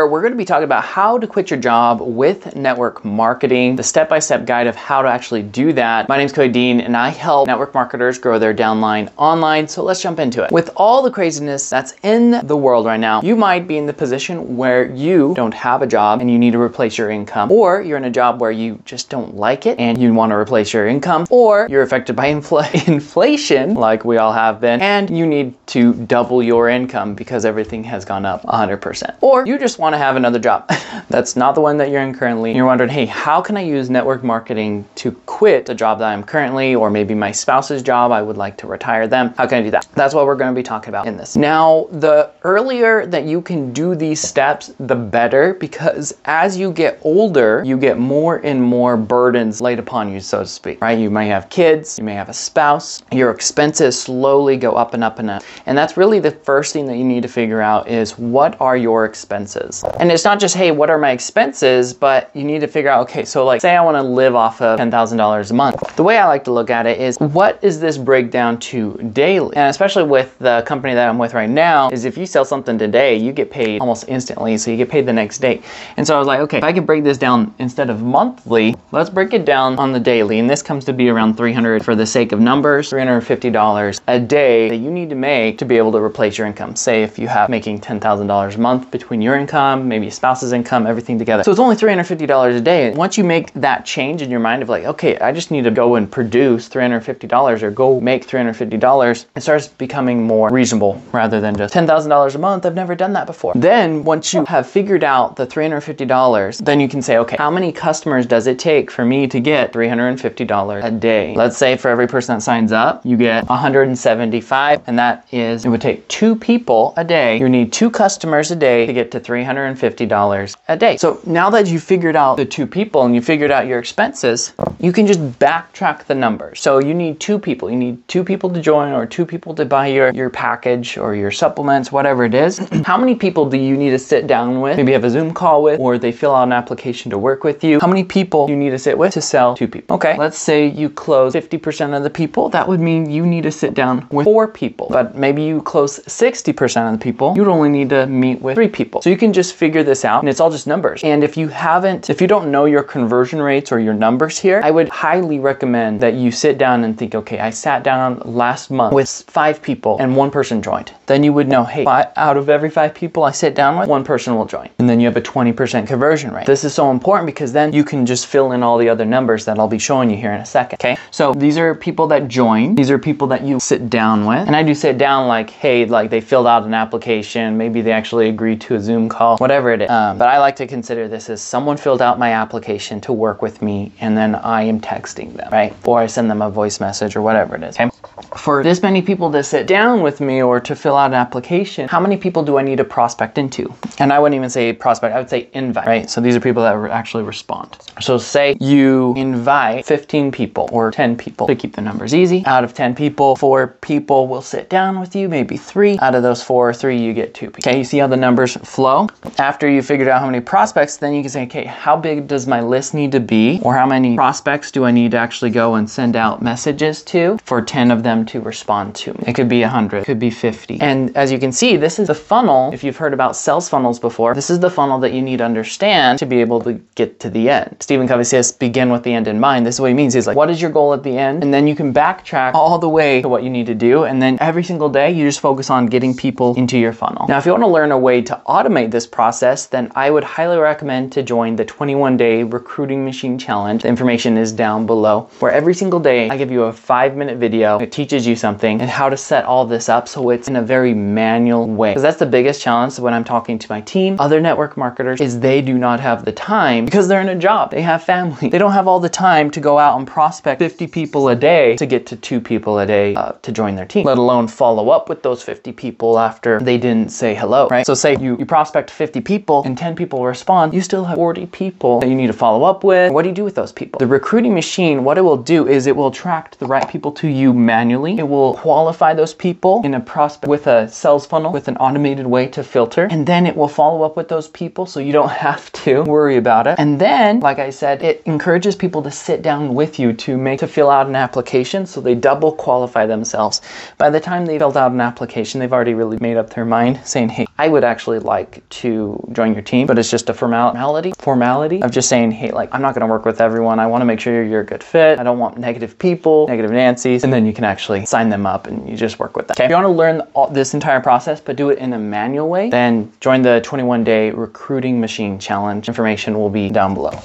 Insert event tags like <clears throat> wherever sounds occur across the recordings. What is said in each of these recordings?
We're going to be talking about how to quit your job with network marketing, the step-by-step guide of how to actually do that. My name is Cody Dean and I help network marketers grow their downline online. So let's jump into it. With all the craziness that's in the world right now, you might be in the position where you don't have a job and you need to replace your income, or you're in a job where you just don't like it and you want to replace your income, or you're affected by <laughs> infl inflation like we all have been, and you need to double your income because everything has gone up 100%. Or you just want want to have another job. <laughs> That's not the one that you're in currently. You're wondering, hey, how can I use network marketing to quit the job that I'm currently, or maybe my spouse's job, I would like to retire them. How can I do that? That's what we're going to be talking about in this. Now, the earlier that you can do these steps, the better, because as you get older, you get more and more burdens laid upon you, so to speak, right? You may have kids, you may have a spouse, your expenses slowly go up and up and up. And that's really the first thing that you need to figure out is what are your expenses? And it's not just, hey, what are my expenses, but you need to figure out, okay, so like say I wanna live off of $10,000 a month. The way I like to look at it is what is this breakdown to daily? And especially with the company that I'm with right now is if you sell something today, you get paid almost instantly. So you get paid the next day. And so I was like, okay, if I could break this down instead of monthly, let's break it down on the daily. And this comes to be around 300 for the sake of numbers, $350 a day that you need to make to be able to replace your income. Say if you have making $10,000 a month between your income maybe a spouse's income, everything together. So it's only $350 a day. And Once you make that change in your mind of like, okay, I just need to go and produce $350 or go make $350, it starts becoming more reasonable rather than just $10,000 a month. I've never done that before. Then once you have figured out the $350, then you can say, okay, how many customers does it take for me to get $350 a day? Let's say for every person that signs up, you get 175 and that is, it would take two people a day. You need two customers a day to get to 300 $150 a day. So now that you figured out the two people and you figured out your expenses, you can just backtrack the numbers. So you need two people. You need two people to join or two people to buy your, your package or your supplements, whatever it is. <clears throat> How many people do you need to sit down with? Maybe have a Zoom call with or they fill out an application to work with you. How many people you need to sit with to sell two people? Okay, let's say you close 50% of the people. That would mean you need to sit down with four people. But maybe you close 60% of the people. You'd only need to meet with three people. So you can just just figure this out and it's all just numbers. And if you haven't, if you don't know your conversion rates or your numbers here, I would highly recommend that you sit down and think, okay, I sat down last month with five people and one person joined. Then you would know, hey, five, out of every five people I sit down with, one person will join. And then you have a 20% conversion rate. This is so important because then you can just fill in all the other numbers that I'll be showing you here in a second, okay? So these are people that join. These are people that you sit down with. And I do sit down like, hey, like they filled out an application. Maybe they actually agreed to a Zoom call whatever it is. Um, but I like to consider this as someone filled out my application to work with me and then I am texting them, right? Or I send them a voice message or whatever it is, okay? For this many people to sit down with me or to fill out an application, how many people do I need to prospect into? And I wouldn't even say prospect, I would say invite, right? So these are people that actually respond. So say you invite 15 people or 10 people to keep the numbers easy. Out of 10 people, four people will sit down with you, maybe three. Out of those four or three, you get two people. Okay, you see how the numbers flow? After you figured out how many prospects, then you can say, okay, how big does my list need to be? Or how many prospects do I need to actually go and send out messages to for 10 of them to respond to me? It could be 100, it could be 50. And as you can see, this is the funnel. If you've heard about sales funnels before, this is the funnel that you need to understand to be able to get to the end. Stephen Covey says, begin with the end in mind. This is what he means. He's like, what is your goal at the end? And then you can backtrack all the way to what you need to do. And then every single day, you just focus on getting people into your funnel. Now, if you want to learn a way to automate this process, then I would highly recommend to join the 21 day recruiting machine challenge. The information is down below where every single day I give you a five minute video. It teaches you something and how to set all this up so it's in a very manual way. Because that's the biggest challenge when I'm talking to my team, other network marketers, is they do not have the time because they're in a job. They have family. <laughs> They don't have all the time to go out and prospect 50 people a day to get to two people a day uh, to join their team, let alone follow up with those 50 people after they didn't say hello, right? So say you, you prospect 50 people and 10 people respond, you still have 40 people that you need to follow up with. What do you do with those people? The recruiting machine, what it will do is it will attract the right people to you manually. It will qualify those people in a prospect with a sales funnel with an automated way to filter. And then it will follow up with those people so you don't <laughs> have to worry about it. And then, like I said, it encourages people to sit down with you to make to fill out an application so they double qualify themselves. By the time they filled out an application, they've already really made up their mind saying, "Hey, I would actually like to join your team, but it's just a formality formality of just saying, "Hey, like I'm not going to work with everyone. I want to make sure you're a good fit. I don't want negative people, negative Nancy's." And then you can actually sign them up and you just work with them. Okay? If you want to learn all, this entire process but do it in a manual way, then join the 21-day recruiting machine challenge. Information will be down below.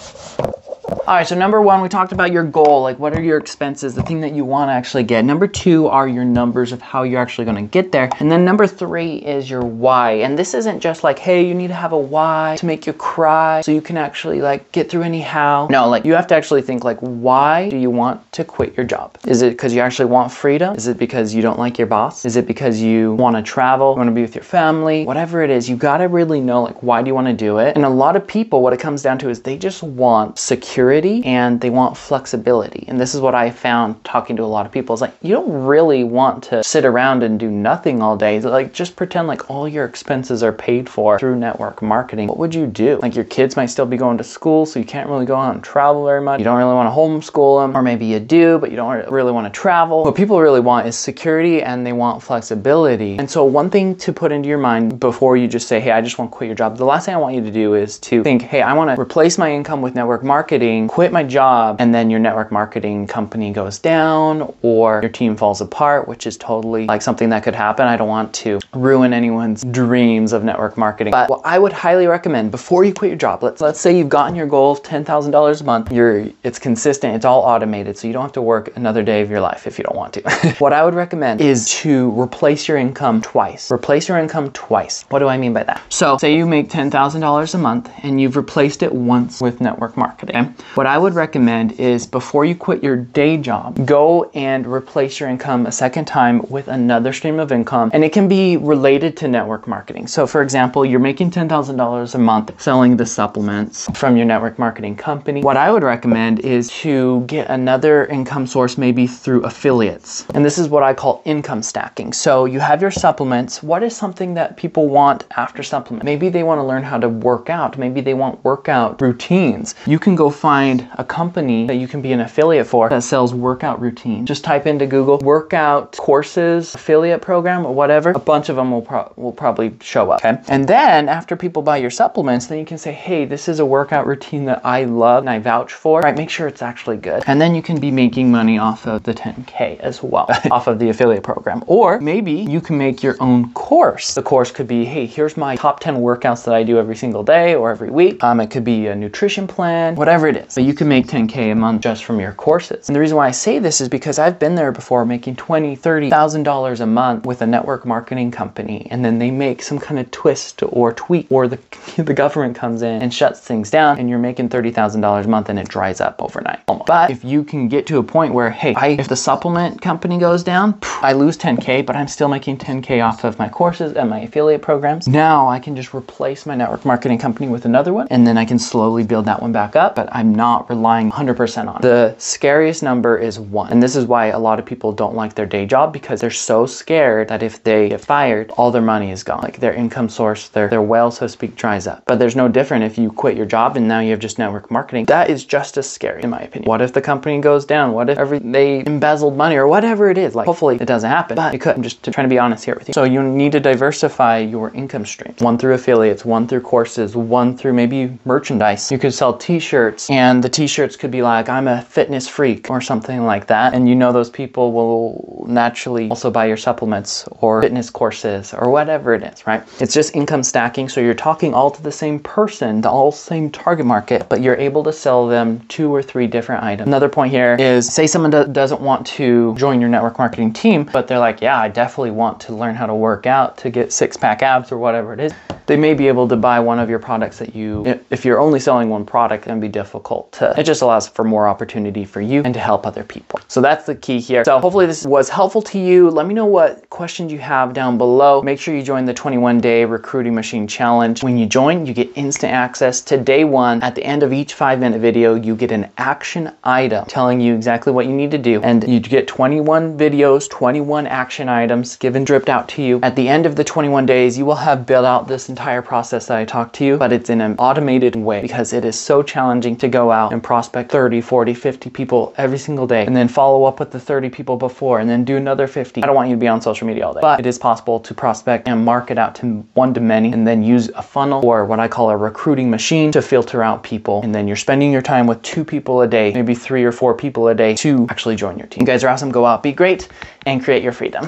All right, so number one, we talked about your goal, like what are your expenses, the thing that you want to actually get. Number two are your numbers of how you're actually going to get there. And then number three is your why. And this isn't just like, hey, you need to have a why to make you cry so you can actually like get through anyhow. No, like you have to actually think like, why do you want to quit your job? Is it because you actually want freedom? Is it because you don't like your boss? Is it because you want to travel, want to be with your family? Whatever it is, you got to really know like, why do you want to do it? And a lot of people, what it comes down to is they just want security security and they want flexibility. And this is what I found talking to a lot of people. It's like you don't really want to sit around and do nothing all day. Like just pretend like all your expenses are paid for through network marketing. What would you do? Like your kids might still be going to school, so you can't really go out and travel very much. You don't really want to homeschool them, or maybe you do, but you don't really want to travel. What people really want is security and they want flexibility. And so one thing to put into your mind before you just say, hey, I just want to quit your job, the last thing I want you to do is to think, hey, I want to replace my income with network marketing quit my job, and then your network marketing company goes down or your team falls apart, which is totally like something that could happen. I don't want to ruin anyone's dreams of network marketing. But what I would highly recommend before you quit your job, let's let's say you've gotten your goal of $10,000 a month, you're it's consistent, it's all automated, so you don't have to work another day of your life if you don't want to. <laughs> what I would recommend is to replace your income twice. Replace your income twice. What do I mean by that? So say you make $10,000 a month and you've replaced it once with network marketing. What I would recommend is before you quit your day job, go and replace your income a second time with another stream of income. And it can be related to network marketing. So, for example, you're making $10,000 a month selling the supplements from your network marketing company. What I would recommend is to get another income source, maybe through affiliates. And this is what I call income stacking. So, you have your supplements. What is something that people want after supplement? Maybe they want to learn how to work out. Maybe they want workout routines. You can go find a company that you can be an affiliate for that sells workout routines. Just type into Google workout courses, affiliate program, or whatever. A bunch of them will, pro- will probably show up. Okay. And then after people buy your supplements, then you can say, hey, this is a workout routine that I love and I vouch for. Right. Make sure it's actually good. And then you can be making money off of the 10K as well, <laughs> off of the affiliate program. Or maybe you can make your own course. The course could be, hey, here's my top 10 workouts that I do every single day or every week. Um, it could be a nutrition plan, whatever it is. So you can make 10K a month just from your courses. And the reason why I say this is because I've been there before making 20, 30,000 dollars a month with a network marketing company. And then they make some kind of twist or tweak or the, <laughs> the government comes in and shuts things down and you're making $30,000 a month and it dries up overnight. Almost. But if you can get to a point where, hey, I, if the supplement company goes down, I lose 10K, but I'm still making 10K off of my courses and my affiliate programs. Now I can just replace my network marketing company with another one and then I can slowly build that one back up. But I'm not relying 100% on. The scariest number is one. And this is why a lot of people don't like their day job because they're so scared that if they get fired, all their money is gone. Like their income source, their, their well, so to speak, dries up. But there's no different if you quit your job and now you have just network marketing. That is just as scary, in my opinion. What if the company goes down? What if every they embezzled money or whatever it is? Like, hopefully it doesn't happen, but it could. I'm just trying to be honest here with you. So you need to diversify your income streams. One through affiliates, one through courses, one through maybe merchandise. You could sell t-shirts and and the t-shirts could be like i'm a fitness freak or something like that. And you know those people will naturally also buy your supplements or fitness courses or whatever it is right? It's just income stacking. So you're talking all to the same person the all same target market but you're able to sell them two or three different items. Another point here is say someone do- doesn't want to join your network marketing team but they're like yeah i definitely want to learn how to work out to get six pack abs or whatever it is they may be able to buy one of your products that you, if you're only selling one product, it can be difficult to, it just allows for more opportunity for you and to help other people. So that's the key here. So hopefully this was helpful to you. Let me know what questions you have down below. Make sure you join the 21 day recruiting machine challenge. When you join, you get instant access to day one. At the end of each five minute video, you get an action item telling you exactly what you need to do. And you get 21 videos, 21 action items given dripped out to you. At the end of the 21 days, you will have built out this entire process that I talked to you, but it's in an automated way because it is so challenging to go out and prospect 30, 40, 50 people every single day and then follow up with the 30 people before and then do another 50. I don't want you to be on social media all day, but it is possible to prospect and market out to one to many and then use a funnel or what I call a recruiting machine to filter out people. And then you're spending your time with two people a day, maybe three or four people a day to actually join your team. You guys are awesome. Go out, be great, and create your freedom.